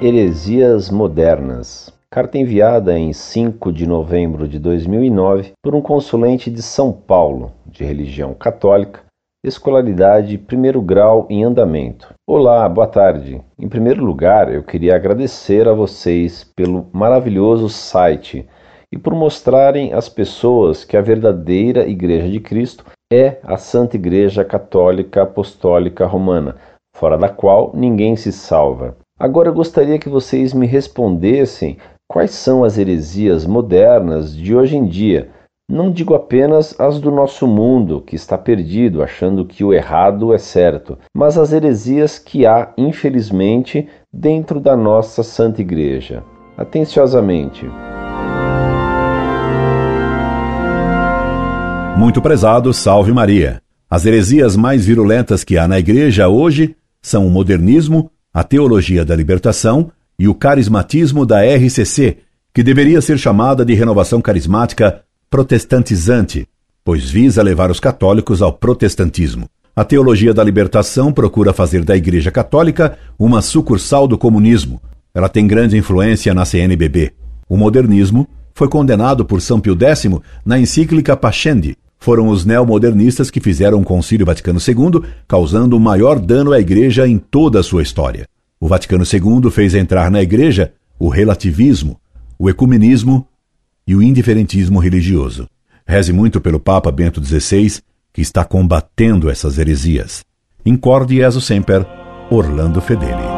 Heresias Modernas. Carta enviada em 5 de novembro de 2009 por um consulente de São Paulo, de religião católica, escolaridade primeiro grau em andamento. Olá, boa tarde. Em primeiro lugar, eu queria agradecer a vocês pelo maravilhoso site e por mostrarem às pessoas que a verdadeira Igreja de Cristo é a Santa Igreja Católica Apostólica Romana, fora da qual ninguém se salva. Agora gostaria que vocês me respondessem quais são as heresias modernas de hoje em dia. Não digo apenas as do nosso mundo, que está perdido, achando que o errado é certo, mas as heresias que há, infelizmente, dentro da nossa Santa Igreja. Atenciosamente. Muito prezado, salve Maria. As heresias mais virulentas que há na Igreja hoje são o modernismo, a teologia da libertação e o carismatismo da RCC, que deveria ser chamada de renovação carismática protestantizante, pois visa levar os católicos ao protestantismo. A teologia da libertação procura fazer da Igreja Católica uma sucursal do comunismo. Ela tem grande influência na CNBB. O modernismo foi condenado por São Pio X na encíclica Pascendi. Foram os neomodernistas que fizeram o Concílio Vaticano II, causando o maior dano à Igreja em toda a sua história. O Vaticano II fez entrar na Igreja o relativismo, o ecumenismo e o indiferentismo religioso. Reze muito pelo Papa Bento XVI, que está combatendo essas heresias. Incorde Jesus Semper, Orlando Fedeli.